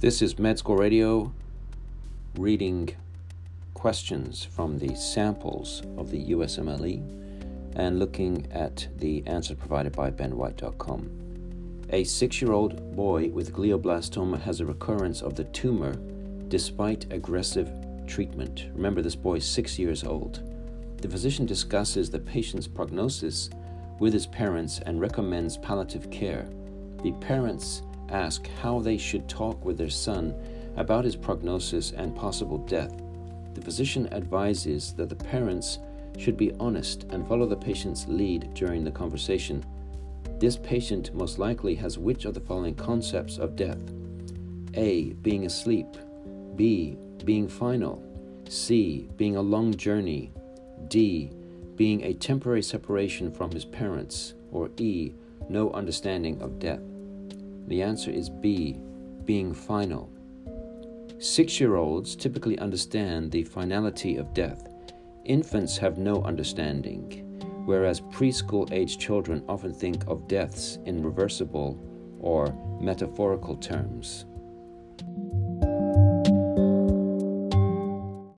This is Med School Radio reading questions from the samples of the USMLE and looking at the answer provided by benwhite.com. A six year old boy with glioblastoma has a recurrence of the tumor despite aggressive treatment. Remember, this boy is six years old. The physician discusses the patient's prognosis with his parents and recommends palliative care. The parents ask how they should talk with their son about his prognosis and possible death. The physician advises that the parents should be honest and follow the patient's lead during the conversation. This patient most likely has which of the following concepts of death? A. Being asleep. B. Being final. C. Being a long journey. D. Being a temporary separation from his parents. Or E. No understanding of death. The answer is B. Being final. Six year olds typically understand the finality of death. Infants have no understanding, whereas preschool age children often think of deaths in reversible or metaphorical terms.